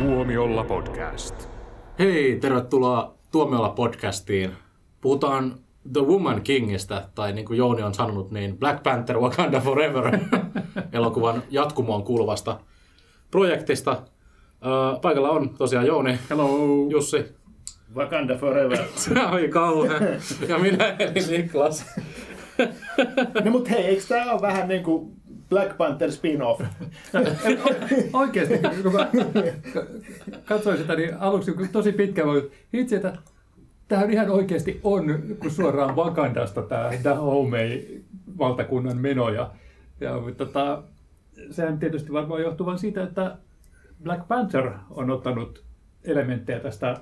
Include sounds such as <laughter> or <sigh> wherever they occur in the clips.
Tuomiolla podcast. Hei, tervetuloa Tuomiolla podcastiin. Puhutaan The Woman Kingistä, tai niin kuin Jouni on sanonut, niin Black Panther Wakanda Forever <laughs> elokuvan jatkumoon kuuluvasta projektista. Paikalla on tosiaan Jouni, Hello. Jussi, Wakanda forever. <laughs> se oli kauhea, ja minä eli Niklas. no mut hei, eikö tää ole vähän niinku Black Panther spin-off? <laughs> Oikeasti, kun mä katsoin sitä, niin aluksi tosi pitkä voi, itse, että tämähän ihan oikeasti on kun suoraan Wakandasta tämä Dahomey valtakunnan menoja. Ja tota, sehän tietysti varmaan johtuu vain siitä, että Black Panther on ottanut elementtejä tästä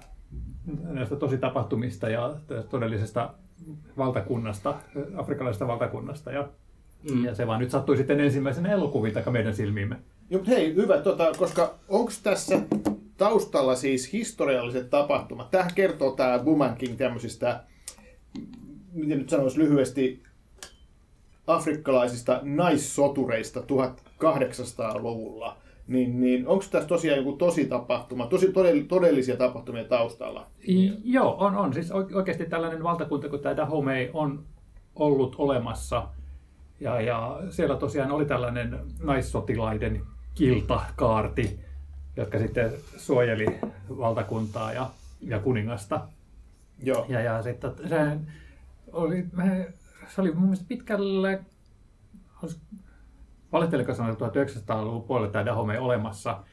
näistä tositapahtumista ja todellisesta valtakunnasta, afrikkalaisesta valtakunnasta. Ja, mm. ja se vaan nyt sattui sitten ensimmäisenä elokuviin tai meidän silmiimme. Joo, hei, hyvä, tota, koska onko tässä taustalla siis historialliset tapahtumat? Tähän kertoo tämä Woman King tämmöisistä, miten nyt sanoisi lyhyesti, afrikkalaisista naissotureista 1800-luvulla. Niin, niin onko tässä tosiaan joku tosi tapahtuma, tosi todell- todellisia tapahtumia taustalla? I, joo, on, on. Siis oike- oikeasti tällainen valtakunta kuin tämä Dahomey on ollut olemassa. Ja, ja siellä tosiaan oli tällainen naissotilaiden kiltakaarti, jotka sitten suojeli valtakuntaa ja, ja kuningasta. Joo. Ja, ja sitten se oli, se oli mun mielestä pitkälle, valehteliko sanoa 1900-luvun puolella tämä Dahomey olemassa.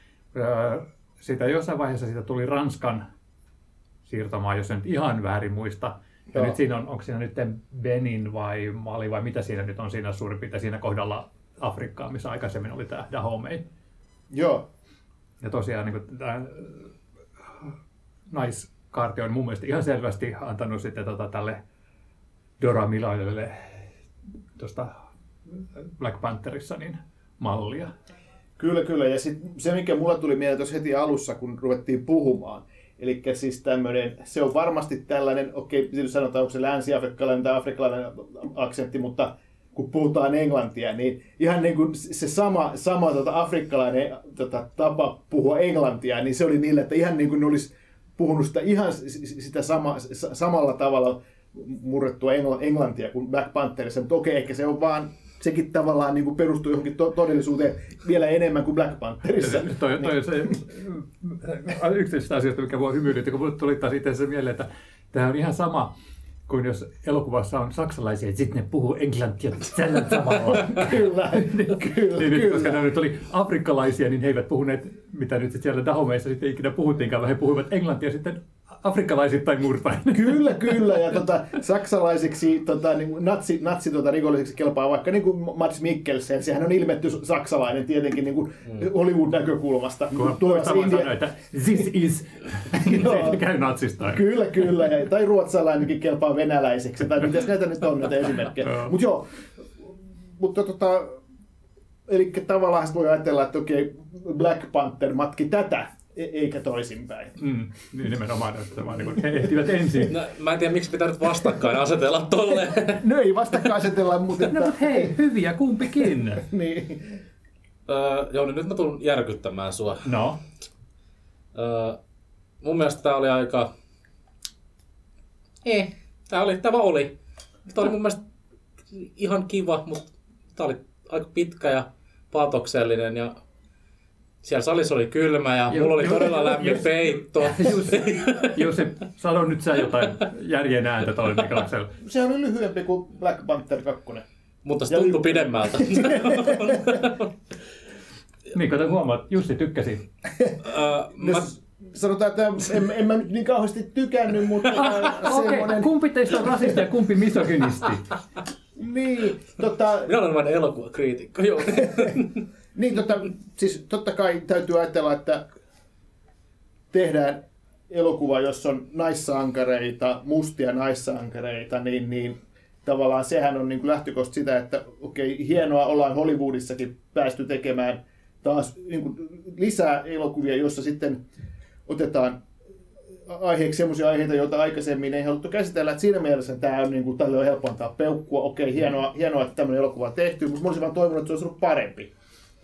Sitä jossain vaiheessa siitä tuli Ranskan siirtomaa, jos en nyt ihan väärin muista. Ja Joo. nyt siinä on, onko siinä nyt Benin vai Mali vai mitä siinä nyt on siinä suurin piirtein siinä kohdalla Afrikkaa, missä aikaisemmin oli tämä Dahomey. Joo. Ja tosiaan niin tämä naiskaarti on mun mielestä ihan selvästi antanut sitten tota, tälle Dora Milailelle tuosta Black Pantherissa niin mallia. Kyllä, kyllä. Ja sit se, mikä mulle tuli mieleen tuossa heti alussa, kun ruvettiin puhumaan, Eli siis tämmöinen, se on varmasti tällainen, okei, okay, sanotaan, onko se länsi-afrikkalainen tai afrikkalainen aksentti, mutta kun puhutaan englantia, niin ihan niin kuin se sama, sama tota afrikkalainen tota, tapa puhua englantia, niin se oli niille, että ihan niin kuin ne olisi puhunut sitä ihan sitä sama, samalla tavalla murrettua englantia kuin Black Pantherissa, mutta okei, ehkä se on vaan sekin tavallaan niin kuin perustuu johonkin to- todellisuuteen vielä enemmän kuin Black Pantherissa. <laughs> Toi, toi on se yksi niistä asioista, mikä voi hymyilyttää, kun mulle tuli taas itse se mieleen, että tämä on ihan sama kuin jos elokuvassa on saksalaisia, että sitten ne puhuu englantia tällä tavalla. kyllä, <laughs> kyllä, niin kyllä. koska ne nyt oli afrikkalaisia, niin he eivät puhuneet, mitä nyt siellä Dahomeissa sitten ikinä puhuttiinkaan, vaan he puhuivat englantia sitten afrikkalaisittain murtain. <laughs> Kyllä, kyllä. Ja tota, saksalaisiksi tota, niin natsi, natsi tota, rikolliseksi kelpaa vaikka niin kuin Mats Mikkelsen. Sehän on ilmetty saksalainen tietenkin niin kuin Hollywood-näkökulmasta. Kun Tulevassa India... Sanoi, että this is, <laughs> se käy natsista. Kyllä, kyllä. Ja, tai ruotsalainenkin kelpaa venäläiseksi. Tai mitäs näitä nyt on näitä esimerkkejä. Joo. Mutta joo, mutta tota, eli tavallaan voi ajatella, että okei, Black Panther matki tätä, e- eikä toisinpäin. Mm, niin nimenomaan, että vaan niin he ehtivät ensin. No, mä en tiedä, miksi pitää nyt vastakkain asetella tolleen. <laughs> No ei vastakkain asetella, mutta... No mutta hei, hyviä kumpikin. <laughs> niin. öö, Jouni, nyt mä tulen järkyttämään sua. No, Öö, mun mielestä tää oli aika... Eh, tää oli, vaan oli. Tää oli mun mielestä ihan kiva, mutta tää oli aika pitkä ja patoksellinen ja siellä salissa oli kylmä ja mulla oli todella lämmin jos- peitto. Jussi, Jussi, sano nyt sä jotain järjen ääntä Niklakselle. Se oli lyhyempi kuin Black Panther 2. Mutta se Ja tuntui pidemmältä. <laughs> Niin, kuten huomaat, Jussi tykkäsi. Öö, mä, sanotaan, että en, en mä nyt niin kauheasti tykännyt, mutta Okei, semmoinen... kumpi teistä on rasisti ja kumpi misogynisti? Niin, tota, minä olen vain elokuvakriitikko, joo. <laughs> niin tota, siis totta kai täytyy ajatella, että tehdään elokuva, jossa on naissankareita, mustia naissankareita, niin, niin tavallaan sehän on niin kuin lähtökohta sitä, että okei, hienoa ollaan Hollywoodissakin päästy tekemään taas niin kuin lisää elokuvia, jossa sitten otetaan aiheeksi sellaisia aiheita, joita aikaisemmin ei haluttu käsitellä. Et siinä mielessä tämä on, niin kuin, tälle on helppo antaa peukkua. Okei, hienoa, hienoa, että tämmöinen elokuva on tehty, mutta olisin vaan toivonut, että se olisi ollut parempi.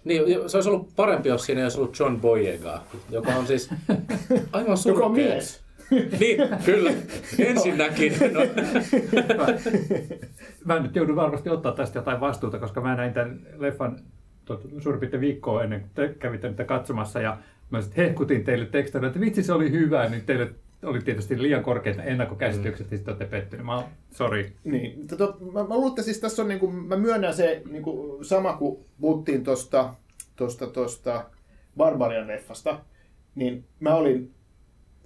Niin, se olisi ollut parempi, jos siinä olisi ollut John Boyega, joka on siis <laughs> aivan surkea. Joka on mies. <laughs> Niin, kyllä. Ensinnäkin. <laughs> No, Mä nyt joudun varmasti ottaa tästä jotain vastuuta, koska mä näin tämän leffan suurin piirtein viikkoa ennen kuin te kävitte niitä katsomassa ja mä sitten hehkutin teille tekstillä, että vitsi se oli hyvä, niin teille oli tietysti liian korkeat ennakkokäsitykset, mm. ja sitten olette pettyneet. Mä sorry. Niin, tota, mä, mä luulen, että siis tässä on, niin kuin, mä myönnän se niin kuin, sama kuin puhuttiin tuosta tosta, tosta Barbarian leffasta, niin mä olin,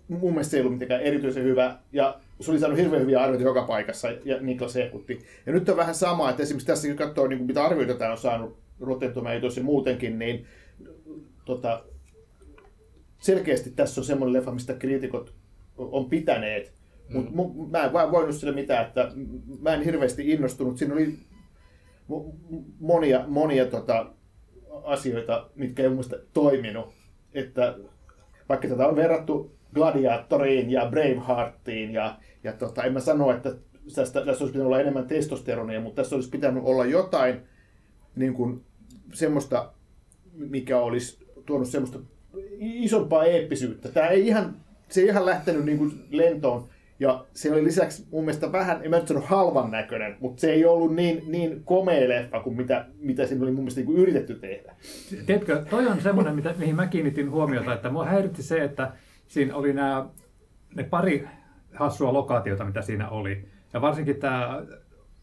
mun mielestä se ei ollut mitenkään erityisen hyvä, ja se oli saanut hirveän hyviä arvioita joka paikassa, ja Niklas ehkutti. Ja nyt on vähän sama, että esimerkiksi tässä kun katsoo, niin kuin, mitä arvioita tämä on saanut Rotten Tomatoes ja muutenkin, niin tota, selkeästi tässä on semmoinen leffa, mistä kriitikot on pitäneet. Mutta mm. mä en vaan voinut sille mitään, että mä en hirveästi innostunut. Siinä oli monia, monia tota, asioita, mitkä ei mun mielestä toiminut. Että vaikka tätä on verrattu Gladiatoriin ja Braveheartiin ja, ja tota, en mä sano, että tästä, tässä olisi pitänyt olla enemmän testosteronia, mutta tässä olisi pitänyt olla jotain niin kuin, semmoista, mikä olisi tuonut semmoista isompaa eeppisyyttä. Tämä ei ihan se ei ihan lähtenyt niin kuin lentoon. Ja se oli lisäksi mun mielestä vähän, en mä nyt sano halvan näköinen, mutta se ei ollut niin, niin komea leffa kuin mitä, mitä siinä oli mun mielestä niin kuin yritetty tehdä. Tiedätkö, toi on semmoinen, mitä, mihin mä kiinnitin huomiota, että mua häiritti se, että siinä oli nämä, ne pari hassua lokaatiota, mitä siinä oli. Ja varsinkin tämä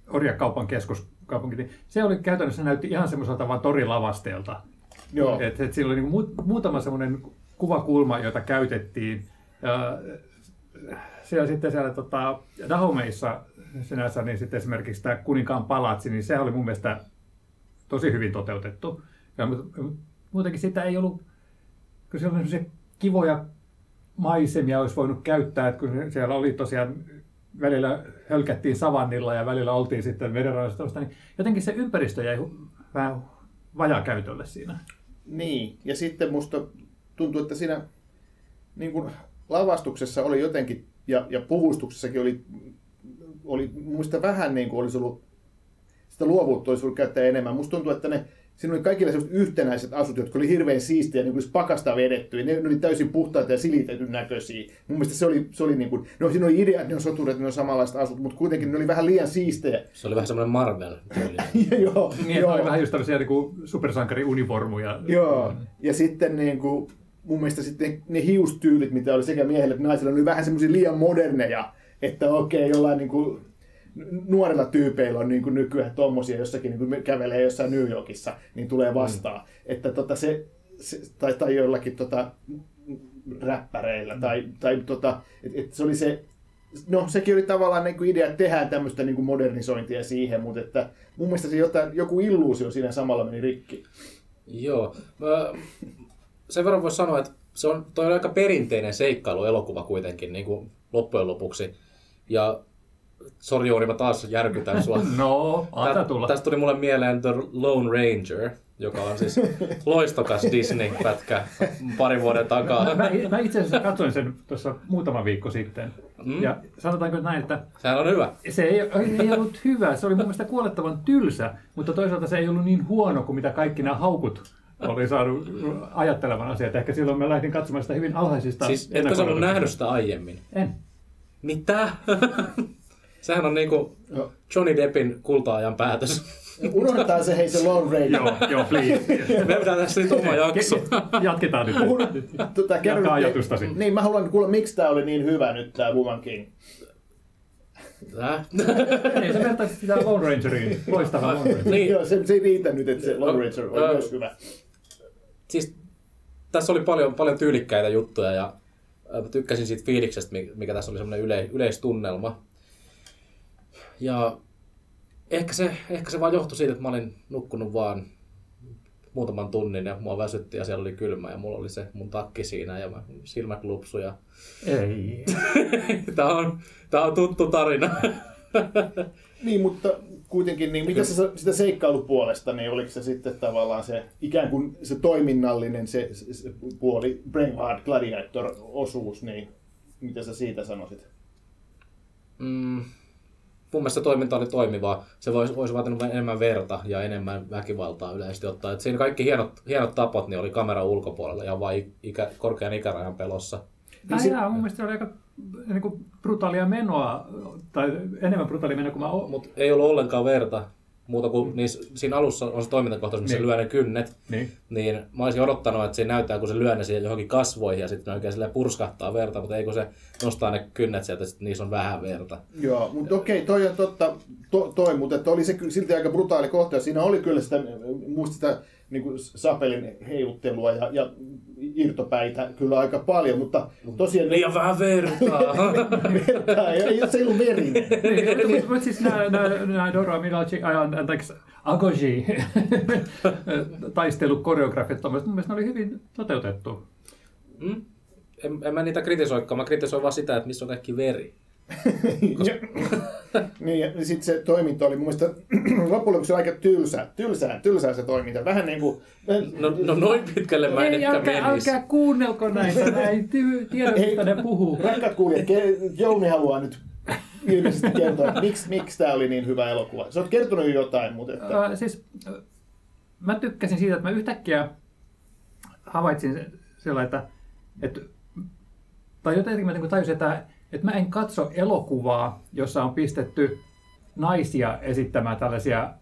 Orjakaupan keskuskaupunki, niin se oli käytännössä näytti ihan semmoiselta vaan torilavasteelta. Joo. Et, et siinä oli niin muutama semmoinen kuvakulma, jota käytettiin, ja siellä sitten siellä tota, Dahomeissa sinänsä, niin sitten esimerkiksi tämä kuninkaan palatsi, niin se oli mun mielestä tosi hyvin toteutettu. Ja, muutenkin sitä ei ollut, kun siellä oli kivoja maisemia olisi voinut käyttää, että kun siellä oli tosiaan välillä hölkättiin savannilla ja välillä oltiin sitten vedenrannassa, niin jotenkin se ympäristö jäi vähän vajakäytölle siinä. Niin, ja sitten musta tuntuu, että siinä niin kuin lavastuksessa oli jotenkin, ja, ja puvustuksessakin oli, oli muista vähän niin kuin olisi ollut, sitä luovuutta olisi ollut käyttää enemmän. Musta tuntuu, että ne, siinä oli kaikille sellaiset yhtenäiset asut, jotka oli hirveän siistiä, niin kuin pakasta vedetty, ja ne, ne oli täysin puhtaita ja silitetyn näköisiä. Mun mielestä se oli, se oli niin kuin, no siinä oli idea, että ne on soturit, ne on samanlaiset asut, mutta kuitenkin ne oli vähän liian siistejä. Se oli vähän semmoinen Marvel. <laughs> joo, niin, joo. oli vähän just tämmöisiä niin supersankari-uniformuja. Joo, ja sitten niin kuin, mun mielestä sitten ne hiustyylit, mitä oli sekä miehellä että naisilla, oli vähän semmoisia liian moderneja, että okei, okay, jollain niin kuin, nuorilla tyypeillä on niin kuin nykyään tommosia jossakin, niin kuin kävelee jossain New Yorkissa, niin tulee vastaan. Mm. Että tota se, se, tai, tai joillakin tota, räppäreillä, mm. tai, tai tota, et, et se oli se, no sekin oli tavallaan niin kuin idea, että tehdään tämmöistä niin kuin modernisointia siihen, mutta että mun mielestä se jotain, joku illuusio siinä samalla meni rikki. Joo. Mä, sen verran voisi sanoa, että se on, toi on aika perinteinen seikkailuelokuva kuitenkin niin kuin loppujen lopuksi. Ja sori Jouni, mä taas järkytän sua. <laughs> No, anna tulla. Tästä tuli mulle mieleen The Lone Ranger, joka on siis <laughs> loistokas Disney-pätkä pari vuoden takaa. Mä, mä, mä itse asiassa katsoin sen tuossa muutama viikko sitten. Mm. Ja sanotaanko näin, että... Sehän on hyvä. Se ei, ei ollut hyvä. Se oli mun mielestä kuolettavan tylsä, mutta toisaalta se ei ollut niin huono kuin mitä kaikki nämä haukut oli saanut ajattelevan asiat. Ehkä silloin mä lähdin katsomaan sitä hyvin alhaisista Siis etkö sä nähnyt sitä aiemmin? En. Mitä? <laughs> Sehän on niinku Johnny Deppin kulta-ajan päätös. <laughs> Unohdetaan se hei se Long Ranger. joo, joo, please. <laughs> Me pitää tässä nyt oma jakso. Jatketaan nyt. Tota, Jatka ajatustasi. Niin, mä haluan kuulla, miksi tää oli niin hyvä nyt tää Woman King. Tää? Ei, se vertaisi sitä Lone Rangeriin. Loistava Lone Ranger. Niin. Joo, se, se ei riitä nyt, että se Lone Ranger oli myös hyvä siis tässä oli paljon, paljon tyylikkäitä juttuja ja mä tykkäsin siitä fiiliksestä, mikä tässä oli semmoinen yle, yleistunnelma. Ja ehkä se, ehkä se vaan johtui siitä, että mä olin nukkunut vaan muutaman tunnin ja mua väsytti ja siellä oli kylmä ja mulla oli se mun takki siinä ja mä, silmät lupsu ja... Ei. <laughs> tää, on, tää on tuttu tarina. <laughs> niin, mutta kuitenkin, niin mitä se, sitä seikkailupuolesta, niin oliko se sitten tavallaan se ikään kuin se toiminnallinen se, se, se puoli, Braveheart Gladiator-osuus, niin mitä sä siitä sanoisit? Mm. mun mielestä se toiminta oli toimivaa. Se voisi, olisi vaatinut enemmän verta ja enemmän väkivaltaa yleisesti ottaen. Et siinä kaikki hienot, hienot tapot niin oli kameran ulkopuolella ja vain ikä, korkean ikärajan pelossa. Tämä sit- jää mun mielestä se oli aika niin kuin brutaalia menoa, tai enemmän brutaalia menoa kuin mä o- Mutta ei ollut ollenkaan verta, muuta kuin niissä, siinä alussa on se toimintakohtaus, missä Niin. niin. lyö ne kynnet. Niin. Niin mä olisin odottanut, että se näyttää, kun se lyö ne siihen johonkin kasvoihin ja sitten ne oikein silleen purskahtaa verta, mutta ei kun se nostaa ne kynnet sieltä, sitten niissä on vähän verta. Joo, mutta okei, toi on totta, to, toi, mutta että oli se silti aika brutaali kohta. Siinä oli kyllä sitä, muista sitä niin kuin sapelin heiluttelua ja, ja irtopäitä kyllä aika paljon, mutta tosiaan Liian vähän vertaa! <laughs> vertaa, ei, ei se ollut verinen. Niin, mutta siis nämä, Dora an- anteeksi, Agoji <laughs> taistelukoreografiat, mun mielestä ne oli hyvin toteutettu. mm? en, en, mä niitä kritisoikaan, mä kritisoin vaan sitä, että missä on kaikki veri. <laughs> niin, ja sitten se toiminta oli mun mielestä <clears throat> loppujen lopuksi aika tylsää, tylsää, tylsää se toiminta. Vähän niin kuin... No, no noin pitkälle mä en Ei, ehkä älkää, menisi. älkää kuunnelko näitä, <laughs> näin ty- tiedä, Ei. mistä ne puhuu. Rakkaat kuulijat, Ke- Jouni haluaa nyt ilmeisesti kertoa, että miksi, miksi tämä oli niin hyvä elokuva. Sä oot kertonut jo jotain, mutta... Että... Äh, siis, äh, mä tykkäsin siitä, että mä yhtäkkiä havaitsin se- sillä, että, että tai jotenkin mä niin kuin tajusin, että, että mä en katso elokuvaa, jossa on pistetty naisia esittämään tällaisia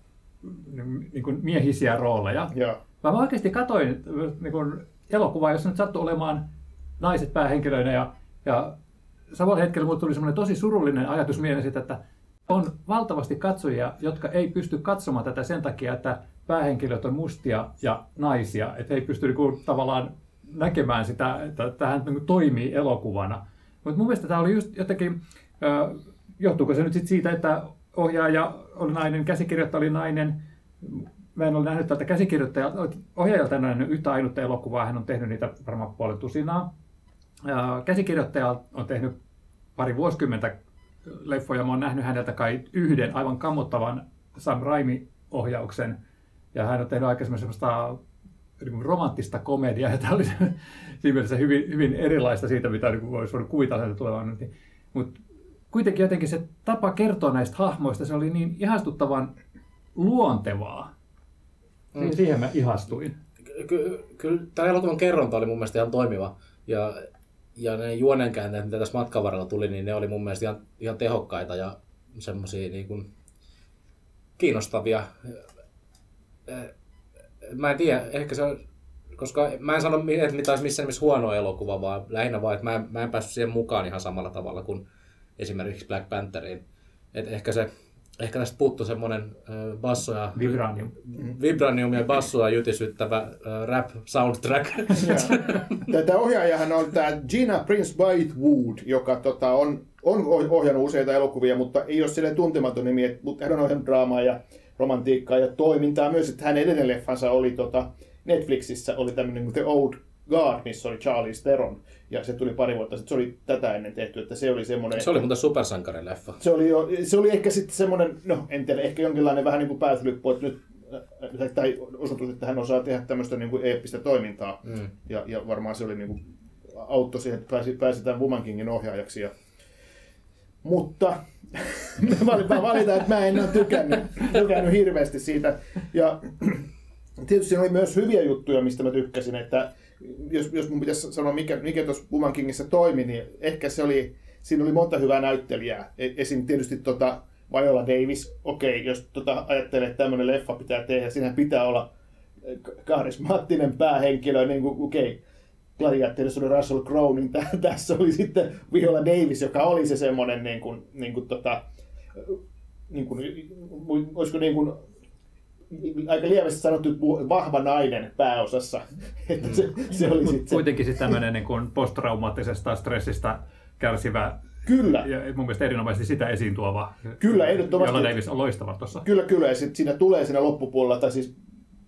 niin kuin miehisiä rooleja. Joo. Vaan mä oikeasti katsoin niin kuin elokuvaa, jossa nyt sattui olemaan naiset päähenkilöinä ja, ja samalla hetkellä mulle tuli semmoinen tosi surullinen ajatus mieleen siitä, että on valtavasti katsojia, jotka ei pysty katsomaan tätä sen takia, että päähenkilöt on mustia ja naisia, että he ei pysty niin kuin, tavallaan näkemään sitä, että tähän niin toimii elokuvana. Mutta mun mielestä tämä oli just jotenkin, johtuuko se nyt sit siitä, että ohjaaja oli nainen, käsikirjoittaja oli nainen, mä en ole nähnyt tältä käsikirjoittajalta, ohjaajalta en nähnyt yhtä ainutta elokuvaa, hän on tehnyt niitä varmaan puolen tusinaa. Ja Käsikirjoittaja on tehnyt pari vuosikymmentä leffoja, mä oon nähnyt häneltä kai yhden aivan kammottavan Sam Raimi-ohjauksen, ja hän on tehnyt aikaisemmin semmoista romanttista komediaa, ja tämä oli siinä mielessä hyvin, hyvin erilaista siitä, mitä niin olisi voinut kuvitella tulevan. Mutta kuitenkin jotenkin se tapa kertoa näistä hahmoista, se oli niin ihastuttavan luontevaa. Mm. Siihen mä ihastuin. Ky- kyllä tämä elokuvan kerronta oli mun mielestä ihan toimiva. Ja, ja ne juonenkäänteet, mitä tässä matkan varrella tuli, niin ne oli mun mielestä ihan, ihan tehokkaita ja semmoisia niin kuin kiinnostavia. Mä en tiedä, ehkä se on, koska mä en sano, että mitä olisi missään nimessä huono elokuva, vaan lähinnä vaan, että mä en, mä en päässyt siihen mukaan ihan samalla tavalla kuin esimerkiksi Black Pantheriin. Et ehkä se, ehkä tästä puuttuu semmoinen äh, basso ja Vibranium. Vibranium ja bassoa jytisyttävä äh, rap soundtrack. <laughs> Tätä ohjaajahan on tämä Gina Prince Whitewood, joka tota, on, on ohjannut useita elokuvia, mutta ei ole silleen tuntematon nimi, mutta hän on ohjannut draamaa ja romantiikkaa ja toimintaa myös, että hänen edellinen leffansa oli tota, Netflixissä, oli tämmöinen kuin The Old Guard, missä oli Charlie Theron, ja se tuli pari vuotta sitten, se oli tätä ennen tehty, että se oli semmoinen... Se oli muuten supersankarileffa. se oli, jo, se oli ehkä sitten semmoinen, no en tiedä, ehkä jonkinlainen vähän niin kuin pääsylippu, että nyt äh, tai osoitus, että hän osaa tehdä tämmöistä niin kuin eeppistä toimintaa. Mm. Ja, ja varmaan se oli niin kuin, auttoi siihen, että pääsi, pääsi tämän Woman Kingin ohjaajaksi. Ja, mutta <laughs> mä valitan, että mä en ole tykännyt, tykännyt hirveästi siitä. Ja tietysti siinä oli myös hyviä juttuja, mistä mä tykkäsin, että jos, jos mun pitäisi sanoa, mikä, mikä tuossa Woman Kingissä toimi, niin ehkä se oli, siinä oli monta hyvää näyttelijää. E- Esim. tietysti tota Viola Davis, okei, jos tota ajattelee, että tämmöinen leffa pitää tehdä, siinä pitää olla karismaattinen päähenkilö, niin kuin, okei, Gladiatorissa oli Russell Crowe, niin tä- <laughs> tässä oli sitten Viola Davis, joka oli se semmoinen, niin kuin, niin kuin, tota, niin kuin, olisiko niin kuin, aika lievästi sanottu, että vahva nainen pääosassa. <laughs> Että se, se oli sitten se. Kuitenkin sitten tämmöinen niin kuin posttraumaattisesta stressistä kärsivä Kyllä, ja mun mielestä erinomaisesti sitä esiin tuova. Kyllä, ehdottomasti. Jolla Davis on loistava tuossa. kyllä, kyllä. Ja sitten siinä tulee siinä loppupuolella, tai siis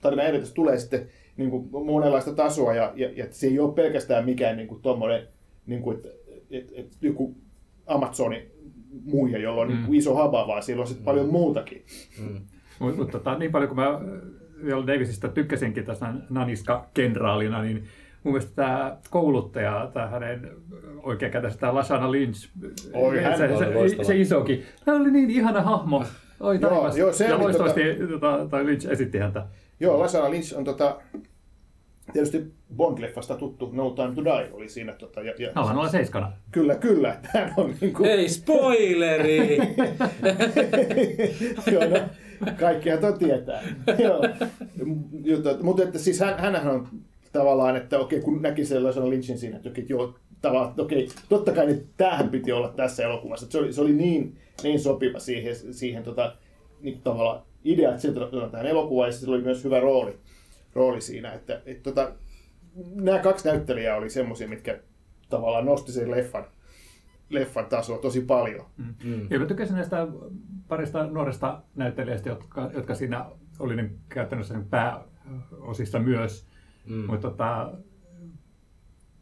tarina edetys tulee sitten niin kuin monenlaista tasoa, ja, ja, ja se ei ole pelkästään mikään niin kuin tommonen, niin kuin, että et, et, joku Amazoni muija, jolla on mm. niin kuin iso haba, vaan siellä on sitten mm. paljon muutakin. Mm. Mutta mut, tota, niin paljon kuin mä Viola Davisista tykkäsinkin tässä Naniska-kenraalina, niin mun mielestä tämä kouluttaja, tämä hänen oikea kätensä, tämä Lashana Lynch, Oi, hän se, oli se, loistava. se, isokin. Hän oli niin ihana hahmo. Oi Joo, joo, se ja oli loistavasti tota, tai Lynch esitti häntä. Joo, Lasana Lynch on tota, tietysti Bond-leffasta tuttu No Time to Die oli siinä. Tota, ja, ja, Hän on seiskana. Kyllä, kyllä. Hän on niin kuin, Ei spoileri! <laughs> Joo, no, kaikkihan toi tietää. <laughs> Joo. Mutta että siis hän, hänhän on tavallaan, että okei, kun näki sellaisen Lynchin siinä, että okei, joo, tavallaan, että okei, totta kai niin tämähän piti olla tässä elokuvassa. Se, oli, se oli niin, niin sopiva siihen, siihen tota, niin tavallaan idea, että sieltä otetaan tähän elokuvaan, ja sillä oli myös hyvä rooli, rooli siinä. Että, et, tota, nämä kaksi näyttelijää oli semmoisia, mitkä tavallaan nosti sen leffan, leffan tasoa tosi paljon. Mm. Ja mä tykkäsin näistä parista nuoresta näyttelijästä, jotka, jotka siinä oli niin käytännössä niin pääosissa myös. Mm. Mutta tota,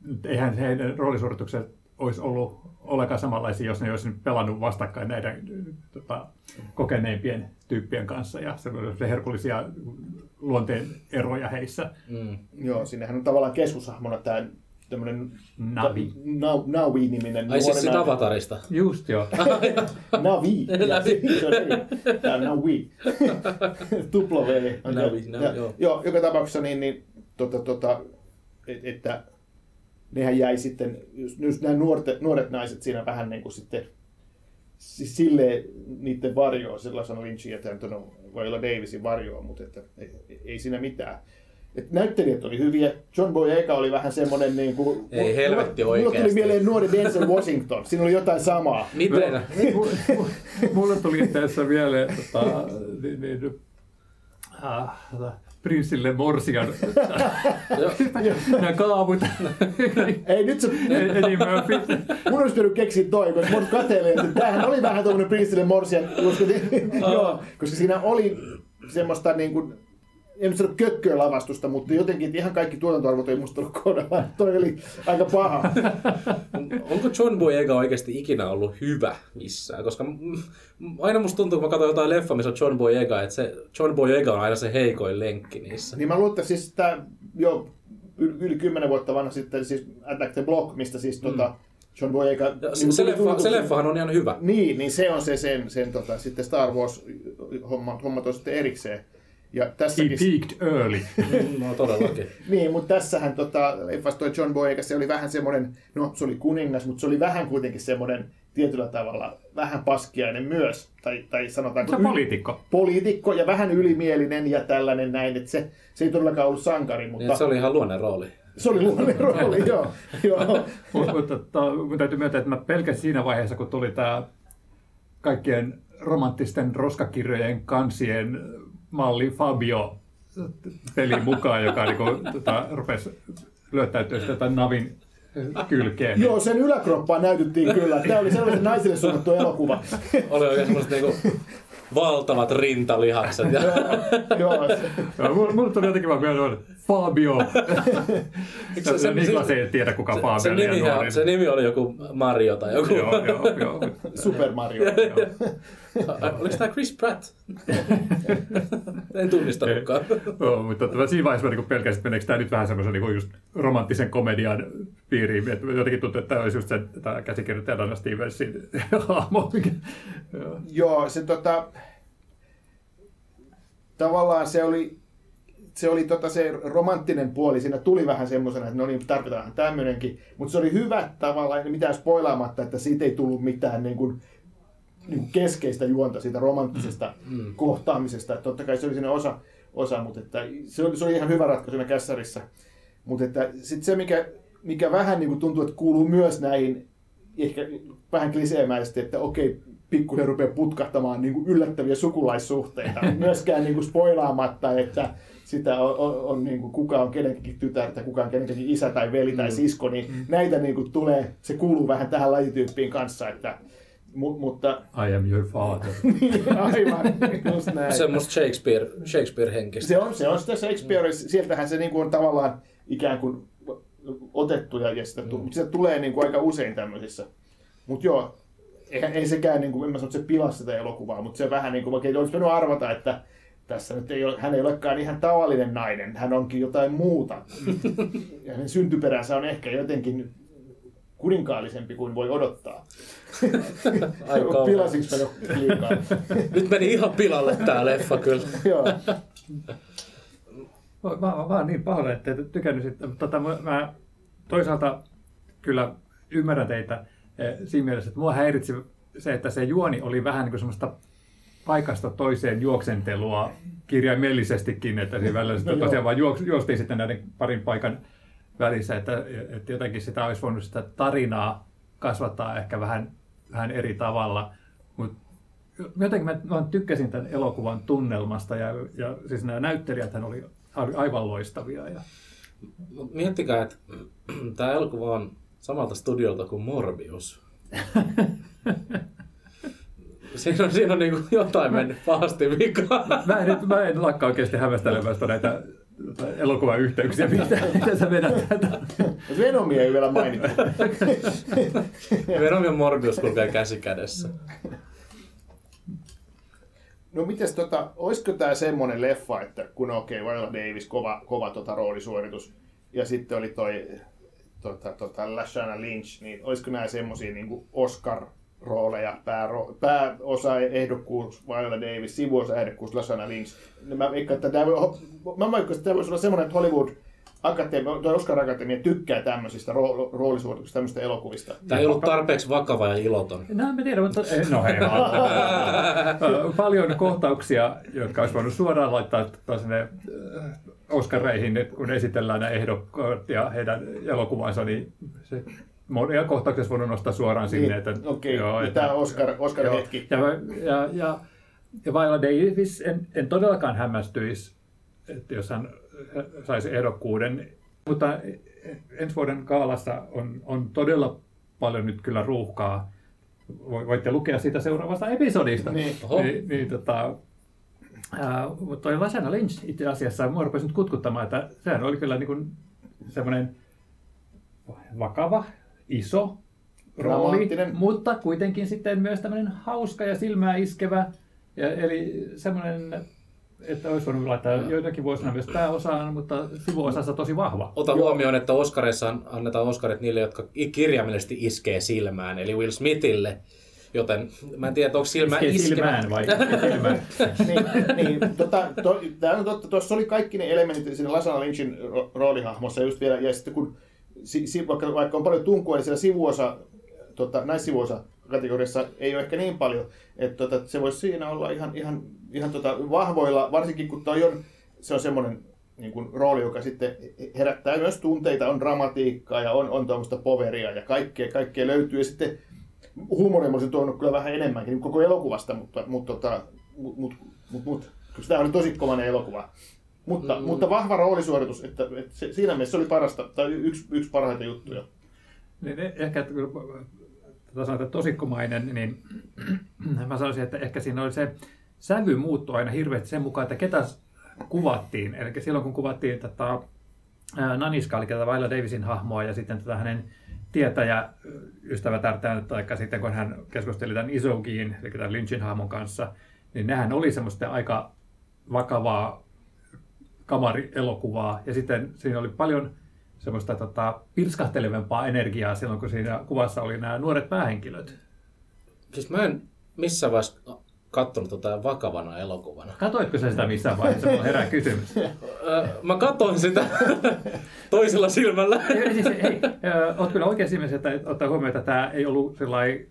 nyt eihän heidän roolisuoritukset olisi ollut ollenkaan samanlaisia, jos ne olisi pelannut vastakkain näiden tota, kokeneimpien tyyppien kanssa. Ja se oli se herkullisia luonteen eroja heissä. Mm. Joo, sinnehän on tavallaan keskushahmona tämä tämmöinen Navi. Nau- Navi-niminen Ai siis siitä. Avatarista. Just joo. <laughs> Navi. <laughs> <laughs> On ei. Tämä on Navi. Tuplo V. Navi, Navi, Ja- joo. Joo, joka tapauksessa niin, niin tota, tota, et, että nehän jäi sitten, just, just nämä nuoret, nuoret naiset siinä vähän niin kuin sitten siis silleen niiden varjoon, sellaisena Lynchin ja tämän voi olla Davisin varjoon, mutta että, ei, ei siinä mitään. Et näyttelijät oli hyviä. John Boyega oli vähän semmoinen niin kuin... Ei helvetti Mulla tuli oikeasti. mieleen nuori Denzel Washington. Siinä oli jotain samaa. Miten? Mu- mu- Mulle tuli tässä mieleen tota, niin, niin, äh, tota, prinssille Morsian <laughs> nämä kaavut. Ei nyt se... Eddie Murphy. Mun olisi pitänyt keksiä toi, koska mun katselin, että tämähän oli vähän tuommoinen Princelle Morsia, koska, joo, koska siinä oli semmoista niin kuin, en sano kökköä lavastusta, mutta jotenkin ihan kaikki tuotantoarvot ei musta ollut kohdalla. <laughs> Toi oli aika paha. <laughs> Onko John Boyega oikeasti ikinä ollut hyvä missään? Koska mm, mm, aina musta tuntuu, kun mä katson jotain leffa, missä on John Boyega, että se John Boyega on aina se heikoin lenkki niissä. Niin mä luulen, että siis tämä jo yli, 10 vuotta vanha sitten siis Attack the Block, mistä siis tota, John Boyega... Ja niin se, se, tuli leffa, se leffahan on ihan hyvä. Niin, niin se on se sen, sen tota, sitten Star Wars homma, hommat on sitten erikseen. Ja He tässäkin, peaked early. <laughs> No todellakin. <laughs> niin, mutta tässähän tota, leffassa toi John Boyega, se oli vähän semmoinen, no se oli kuningas, mutta se oli vähän kuitenkin semmoinen tietyllä tavalla vähän paskiainen myös. Tai, tai sanotaanko Se yli- poliitikko. poliitikko ja vähän ylimielinen ja tällainen näin, että se, se ei todellakaan ollut sankari, mutta Niin, se oli ihan luonne rooli. se oli luonnollinen rooli, <laughs> joo. joo. Mutta tota, mun täytyy myöntää, että mä pelkäsin siinä vaiheessa, kun tuli tämä kaikkien romanttisten roskakirjojen kansien malli Fabio peli mukaan, joka niinku, tota, rupesi lyöttäytyä sitä tämän Navin kylkeen. Joo, sen yläkroppaa näytettiin kyllä. Tämä oli sellaisen naisille suunnattu elokuva. Oli oikein semmoiset niinku valtavat rintalihakset. Ja, joo, se- Joo, Mulle, tuli jotenkin vaan mieleen, Fabio. se- se- Niklas ei tiedä, kuka Fabio se, on. liian nimi, nuori. se nimi oli joku Mario tai joku. Joo, joo, joo. Super Mario. Oliko tämä Chris Pratt? <laughs> en tunnistanutkaan. Joo, mutta tota, siinä vaiheessa mä niin pelkäsin, että meneekö tämä nyt vähän semmoisen niin just romanttisen komedian piiriin. Että jotenkin tuntuu, että tämä olisi just se tämä käsikirjoittaja Donna Stevensin <laughs> mikä- joo. Joo, se tota... Tavallaan se oli, se oli tota se romanttinen puoli, siinä tuli vähän semmoisena, että no niin, tarvitaan tämmöinenkin. Mutta se oli hyvä tavallaan, ei mitään spoilaamatta, että siitä ei tullut mitään niin kuin, niin keskeistä juonta siitä romanttisesta mm. kohtaamisesta. Että totta kai se oli siinä osa, osa mutta että se, oli, se oli ihan hyvä ratkaisu siinä kässarissa. Mutta että sit se, mikä, mikä vähän niin kuin tuntuu, että kuuluu myös näihin ehkä vähän kliseemäisesti, että okei, pikkuinen rupeaa putkahtamaan niin kuin yllättäviä sukulaissuhteita. <laughs> Myöskään niin kuin spoilaamatta, että sitä on, on, on niin kuin, kuka on kenenkin tytär tai kuka on kenenkin isä tai veli tai sisko, niin näitä niin kuin tulee, se kuuluu vähän tähän lajityyppiin kanssa, että, mu, mutta I am your father. <laughs> aivan, just näin. Semmoista Shakespeare, Shakespeare-henkistä. Se on, se on sitä Shakespeare, sieltähän se niin kuin on tavallaan ikään kuin otettu ja, ja sitä, mm. sitä tulee niin kuin aika usein tämmöisissä. Mutta joo, eihän, ei sekään, niin kuin, en mä sano, että se pilasi sitä elokuvaa, mutta se vähän niin kuin, oikein olisi pitänyt arvata, että tässä nyt ei ole, hän ei olekaan ihan tavallinen nainen, hän onkin jotain muuta. ja hänen syntyperänsä on ehkä jotenkin kuninkaallisempi kuin voi odottaa. <laughs> Ai kauhean. Pilasinko mä jo liikaa? <laughs> Nyt meni ihan pilalle tää leffa kyllä. <laughs> Joo. Mä, mä, mä oon niin pahoillani, että et tykännyt. Mutta Tota, mä, mä toisaalta kyllä ymmärrän teitä eh, siinä mielessä, että mua häiritsi se, että se juoni oli vähän niin kuin semmoista paikasta toiseen juoksentelua kirjaimellisestikin, että siinä välillä sitten No tosiaan vaan juostiin sitten näiden parin paikan välissä, että, että jotenkin sitä olisi voinut sitä tarinaa kasvattaa ehkä vähän, vähän eri tavalla, mutta jotenkin mä, mä tykkäsin tämän elokuvan tunnelmasta ja, ja siis nämä näyttelijät oli, oli aivan loistavia. Ja, Mut Miettikää, että <clears throat> tämä elokuva on samalta studiolta kuin Morbius. <laughs> Siinä on, siinä on niin jotain mennyt pahasti vikaan. mä, en, mä en lakkaa oikeasti hämmästelemästä näitä elokuvayhteyksiä, mitä, <laughs> mitä sä vedät tätä. Venomia ei vielä mainittu. Venom ja Morbius kulkee käsi kädessä. No mites tota, olisiko tämä semmonen leffa, että kun okei, okay, Viola Davis, kova, kova tota roolisuoritus, ja sitten oli toi tota, tota, Lashana Lynch, niin olisiko nämä semmosia niinku Oscar-rooleja, pääro, pääosa ehdokkuus Viola Davis, sivuosa ehdokkuus Lashana Lynch. No, mä veikkaan, että tämä voi, mä veikkaan, että tämä voisi olla semmoinen, että Hollywood Akatemia, Oscar Akatemia tykkää tämmöisistä ro- roolisuorituksista, tämmöisistä elokuvista. Tämä ei ollut tarpeeksi vakava ja iloton. No, mä tiedän, mutta... eh, No hei. <laughs> Paljon kohtauksia, jotka olisi voinut suoraan laittaa sinne äh, Oscareihin, että kun esitellään nämä ehdokkaat ja heidän elokuvansa, niin se monia kohtauksia olisi voinut nostaa suoraan sinne. Että, Niin, Okei, joo, okay. tämä Oscar, Oscar Joo. hetki. Ja, ja, ja, ja Viola Davis en, en todellakaan hämmästyisi, että jos hän saisi ehdokkuuden. Mutta ensi vuoden kaalassa on, on todella paljon nyt kyllä ruuhkaa. Vo- Voitte lukea siitä seuraavasta episodista. Niin. Oho. niin, niin tota, ää, mutta toi Lasana Lynch itse asiassa, mua rupesi nyt kutkuttamaan, että sehän oli kyllä niin kuin semmoinen vakava, iso rooli, mutta kuitenkin sitten myös tämmöinen hauska ja silmää iskevä. Ja, eli semmoinen, että olisi voinut laittaa joitakin vuosina myös pääosaan, mutta sivuosassa tosi vahva. Ota huomioon, että Oscareissa annetaan Oscarit niille, jotka kirjaimellisesti iskee silmään, eli Will Smithille. Joten mä en tiedä, onko silmä Iskee iskevä. silmään vai <laughs> silmään? niin, niin tota, to, tämä on totta, tuossa oli kaikki ne elementit siinä Lasana Lynchin ro- roolihahmossa just vielä, ja sitten kun si, si, vaikka, vaikka on paljon tunkua, niin siellä sivuosa, tota, naissivuosa kategoriassa ei ole ehkä niin paljon, että tota, se voisi siinä olla ihan, ihan, ihan tota, vahvoilla, varsinkin kun toi on, se on semmoinen niin kuin, rooli, joka sitten herättää myös tunteita, on dramatiikkaa ja on, on tuommoista poveria ja kaikkea, kaikkea löytyy. Ja sitten huumoria olisin tuonut kyllä vähän enemmänkin niin koko elokuvasta, mutta, mutta, tota, mut, mut, mut, mut, koska tämä oli tosi kovainen elokuva. Mutta, mm. mutta vahva roolisuoritus, että, että se, siinä mielessä se oli parasta, tai yksi, yksi parhaita juttuja. Niin e- ehkä, että kun tätä sanotaan tosikkomainen, niin <clears throat> mä sanoisin, että ehkä siinä oli se sävy muuttui aina hirveästi sen mukaan, että ketä kuvattiin. Eli silloin kun kuvattiin tätä Naniska, eli tätä Viola Davisin hahmoa ja sitten tätä hänen tietäjä ystävätärtään, tai sitten kun hän keskusteli tämän Isogiin, eli tämän Lynchin hahmon kanssa, niin nehän oli semmoista aika vakavaa kamarielokuvaa. Ja sitten siinä oli paljon semmoista tota, pirskahtelevempaa energiaa silloin, kun siinä kuvassa oli nämä nuoret päähenkilöt. Siis mä en missään vaiheessa kattonut tota vakavana elokuvana. Katoitko sä sitä missään vaiheessa? Mulla herää kysymys. Mä katoin sitä toisella silmällä. Ei, siis, hei, oot kyllä oikein siinä mielessä, että ottaa huomioon, että tämä ei ollut sellainen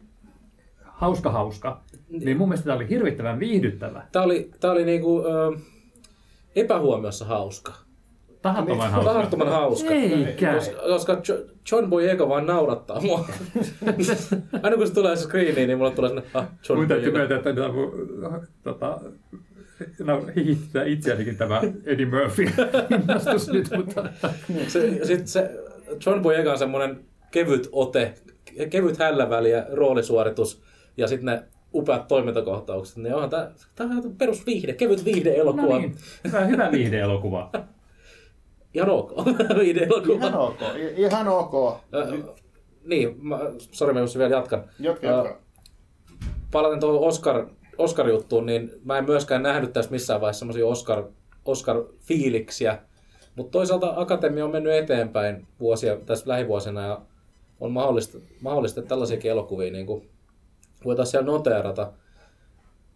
hauska hauska. Niin mun mielestä tämä oli hirvittävän viihdyttävä. Tää oli, tää oli niinku, öö, epähuomiossa hauska. Tahattoman hauska. Tahattoman hauska. Eikä. Koska, koska Jo- John Boyega vaan naurattaa mua. <laughs> Aina kun se tulee se screeniin, niin mulle tulee sinne, ah, John Mun täytyy myöntää, että tämä tota, no, hihittää itseänikin tämä Eddie Murphy innostus nyt, mutta <laughs> Se, sit se John Boyega on semmoinen kevyt ote, kevyt hälläväli ja roolisuoritus ja sitten ne upeat toimintakohtaukset, niin onhan tää, tää on perus viihde, kevyt viihde-elokuva. no niin, hyvä, hyvä viihdeelokuva. <laughs> Ihan ok, <laughs> viihde-elokuva. Ihan ok, ihan ok. Ö, niin, mä, sori mä just vielä jatkan. Jatka, jatka. Palaten tuohon Oscar Oscar-juttuun, niin mä en myöskään nähnyt tässä missään vaiheessa semmoisia Oscar, Oscar-fiiliksiä. Mutta toisaalta Akatemia on mennyt eteenpäin vuosia, tässä lähivuosina ja on mahdollista, mahdollista että tällaisiakin elokuvia niin kuin voitaisiin siellä noteerata.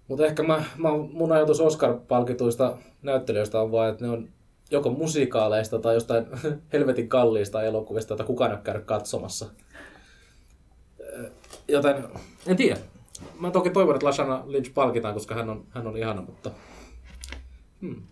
Mutta ehkä mä, mä, mun ajatus Oscar-palkituista näyttelijöistä on vaan, että ne on joko musikaaleista tai jostain <laughs> helvetin kalliista elokuvista, joita kukaan ei ole käynyt katsomassa. Joten en tiedä. Mä toki toivon, että Lashana Lynch palkitaan, koska hän on, hän on ihana, mutta hmm.